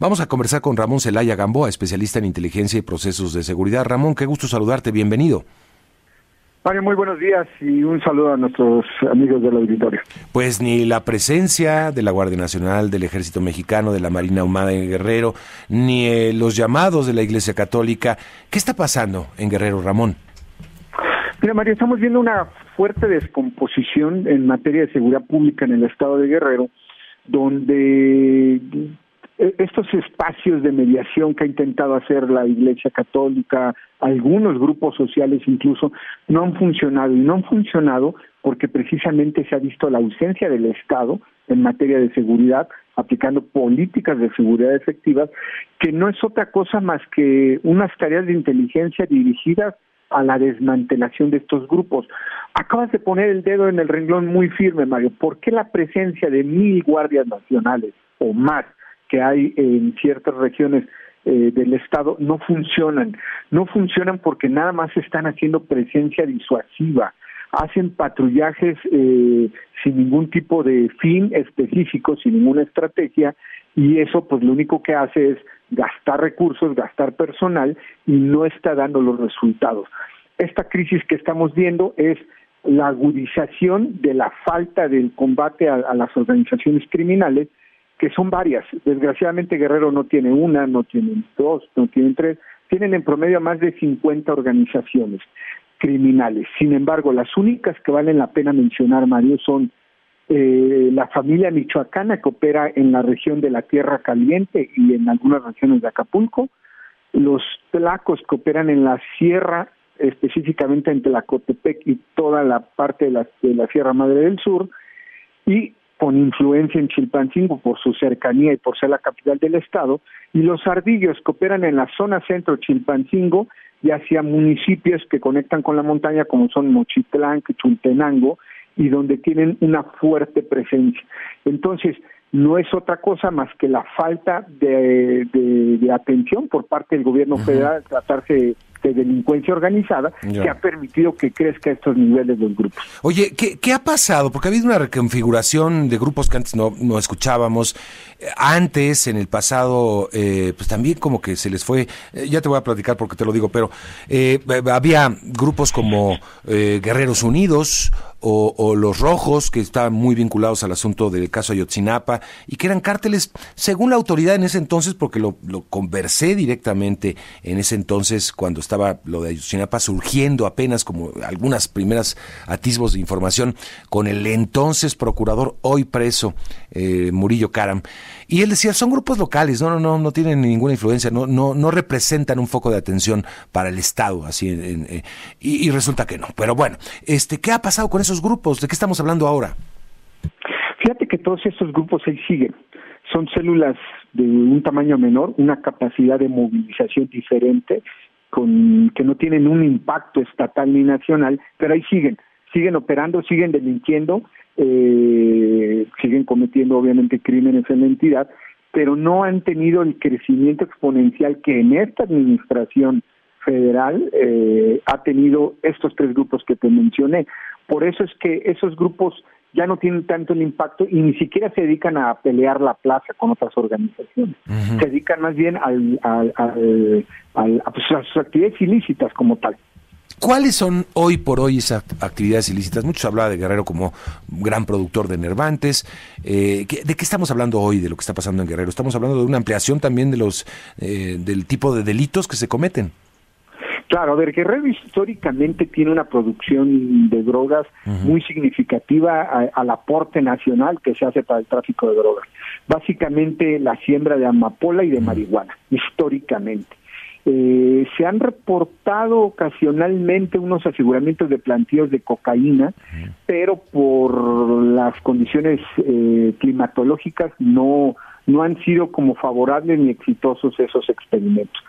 Vamos a conversar con Ramón Celaya Gamboa, especialista en inteligencia y procesos de seguridad. Ramón, qué gusto saludarte, bienvenido. Mario, muy buenos días y un saludo a nuestros amigos del auditorio. Pues ni la presencia de la Guardia Nacional, del Ejército Mexicano, de la Marina Humada en Guerrero, ni eh, los llamados de la Iglesia Católica. ¿Qué está pasando en Guerrero, Ramón? Mira, Mario, estamos viendo una fuerte descomposición en materia de seguridad pública en el estado de Guerrero, donde estos espacios de mediación que ha intentado hacer la Iglesia Católica, algunos grupos sociales incluso, no han funcionado y no han funcionado porque precisamente se ha visto la ausencia del Estado en materia de seguridad, aplicando políticas de seguridad efectivas, que no es otra cosa más que unas tareas de inteligencia dirigidas a la desmantelación de estos grupos. Acabas de poner el dedo en el renglón muy firme, Mario. ¿Por qué la presencia de mil guardias nacionales o más que hay en ciertas regiones eh, del Estado no funcionan. No funcionan porque nada más están haciendo presencia disuasiva, hacen patrullajes eh, sin ningún tipo de fin específico, sin ninguna estrategia, y eso pues lo único que hace es gastar recursos, gastar personal y no está dando los resultados. Esta crisis que estamos viendo es la agudización de la falta del combate a las organizaciones criminales que son varias. Desgraciadamente Guerrero no tiene una, no tienen dos, no tienen tres, tienen en promedio más de 50 organizaciones criminales. Sin embargo, las únicas que valen la pena mencionar, Mario, son eh, la familia michoacana que opera en la región de la Tierra Caliente y en algunas regiones de Acapulco, los tlacos que operan en la sierra, específicamente en Tlacotepec y toda la parte de la, de la Sierra Madre del Sur, y con influencia en Chilpancingo por su cercanía y por ser la capital del estado, y los ardillos que operan en la zona centro Chilpancingo y hacia municipios que conectan con la montaña como son Mochitlán, Chultenango, y donde tienen una fuerte presencia. Entonces, no es otra cosa más que la falta de, de, atención por parte del gobierno federal tratarse de delincuencia organizada que ha permitido que crezca estos niveles de los grupos. Oye, ¿qué, ¿qué, ha pasado? Porque ha habido una reconfiguración de grupos que antes no, no escuchábamos. Antes, en el pasado, eh, pues también como que se les fue, eh, ya te voy a platicar porque te lo digo, pero eh, había grupos como Guerreros Unidos o, los rojos, que estaban muy vinculados al asunto del caso Ayotzinapa, y que eran cárteles, según la autoridad en ese entonces, porque lo, conversé directamente en ese entonces, cuando estaba lo de Ayotzinapa surgiendo apenas como algunas primeras atisbos de información, con el entonces procurador, hoy preso, eh, Murillo Karam. Y él decía, son grupos locales, no, no, no, no tienen ninguna influencia, no, no, no representan un foco de atención para el Estado, así, eh, y, y resulta que no. Pero bueno, este, ¿qué ha pasado con esos grupos? ¿De qué estamos hablando ahora? Fíjate que todos estos grupos ahí siguen. Son células de un tamaño menor, una capacidad de movilización diferente, con que no tienen un impacto estatal ni nacional, pero ahí siguen, siguen operando, siguen delinquiendo, eh, siguen cometiendo obviamente crímenes en la entidad, pero no han tenido el crecimiento exponencial que en esta administración federal eh, ha tenido estos tres grupos que te mencioné. Por eso es que esos grupos ya no tienen tanto el impacto y ni siquiera se dedican a pelear la plaza con otras organizaciones. Se dedican más bien al, pues, a sus actividades ilícitas como tal. ¿Cuáles son hoy por hoy esas actividades ilícitas? Muchos hablaba de Guerrero como gran productor de nervantes. Eh, ¿De qué estamos hablando hoy de lo que está pasando en Guerrero? Estamos hablando de una ampliación también de los eh, del tipo de delitos que se cometen. Claro, a ver, Guerrero históricamente tiene una producción de drogas muy significativa al aporte nacional que se hace para el tráfico de drogas. Básicamente la siembra de amapola y de marihuana, históricamente. Eh, se han reportado ocasionalmente unos aseguramientos de plantíos de cocaína, pero por las condiciones eh, climatológicas no, no han sido como favorables ni exitosos esos experimentos.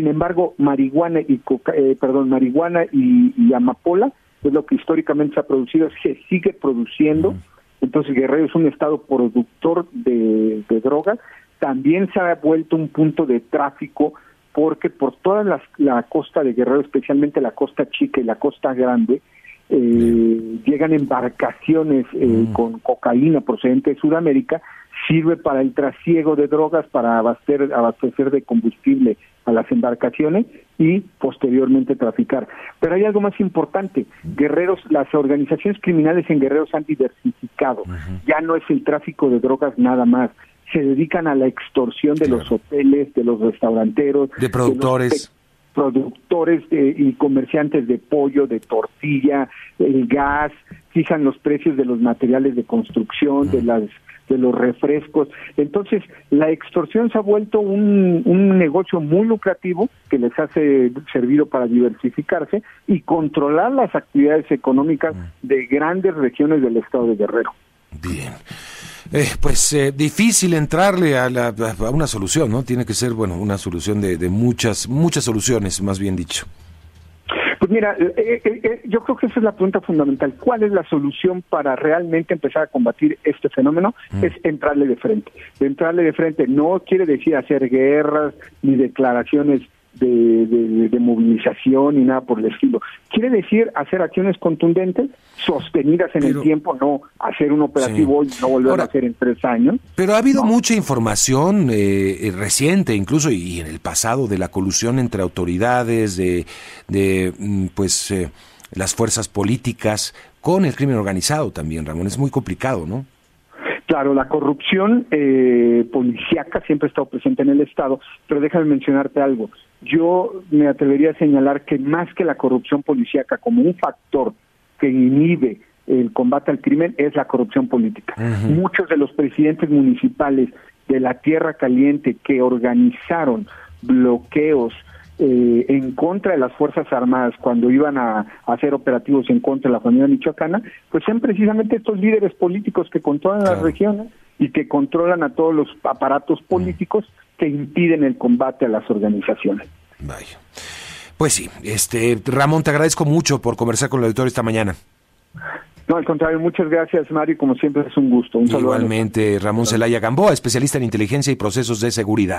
Sin embargo, marihuana y eh, perdón, marihuana y, amapola es lo que históricamente se ha producido, se sigue produciendo. Entonces Guerrero es un estado productor de, drogas. También se ha vuelto un punto de tráfico porque por toda la, costa de Guerrero, especialmente la costa chica y la costa grande, eh, llegan embarcaciones eh, con cocaína procedente de Sudamérica sirve para el trasiego de drogas, para abastecer, abastecer de combustible a las embarcaciones y posteriormente traficar. Pero hay algo más importante, guerreros, las organizaciones criminales en guerreros han diversificado, ya no es el tráfico de drogas nada más, se dedican a la extorsión de los hoteles, de los restauranteros, de productores. Productores y comerciantes de pollo, de tortilla, el gas, fijan los precios de los materiales de construcción, de las de los refrescos. Entonces, la extorsión se ha vuelto un, un negocio muy lucrativo que les hace servido para diversificarse y controlar las actividades económicas de grandes regiones del estado de Guerrero. Bien. Eh, pues eh, difícil entrarle a, la, a, una solución, ¿no? Tiene que ser, bueno, una solución de, de muchas, muchas soluciones, más bien dicho. Pues mira, eh, yo creo que esa es la pregunta fundamental. ¿Cuál es la solución para realmente empezar a combatir este fenómeno? Es entrarle de frente. Entrarle de frente no quiere decir hacer guerras ni declaraciones de, de, movilización ni nada por el estilo. Quiere decir hacer acciones contundentes, sostenidas en el tiempo, no hacer un operativo hoy y no volver a hacer en tres años. Pero ha habido mucha información eh, eh, reciente, incluso y en el pasado, de la colusión entre autoridades, de, de mm, pues eh, las fuerzas políticas con el crimen organizado también, Ramón. Es muy complicado, ¿no? Claro, la corrupción eh, policíaca siempre ha estado presente en el Estado, pero déjame mencionarte algo. Yo me atrevería a señalar que más que la corrupción policíaca como un factor que inhibe el combate al crimen es la corrupción política. Muchos de los presidentes municipales de la Tierra Caliente que organizaron bloqueos, eh, en contra de las Fuerzas Armadas cuando iban a, hacer operativos en contra de la familia michoacana, pues son precisamente estos líderes políticos que controlan las regiones y que controlan a todos los aparatos políticos que impiden el combate a las organizaciones. Vaya. Pues sí, este Ramón, te agradezco mucho por conversar con el auditorio esta mañana. No, al contrario, muchas gracias, Mario. Como siempre, es un gusto. Un Igualmente, Ramón Celaya Gamboa, especialista en inteligencia y procesos de seguridad.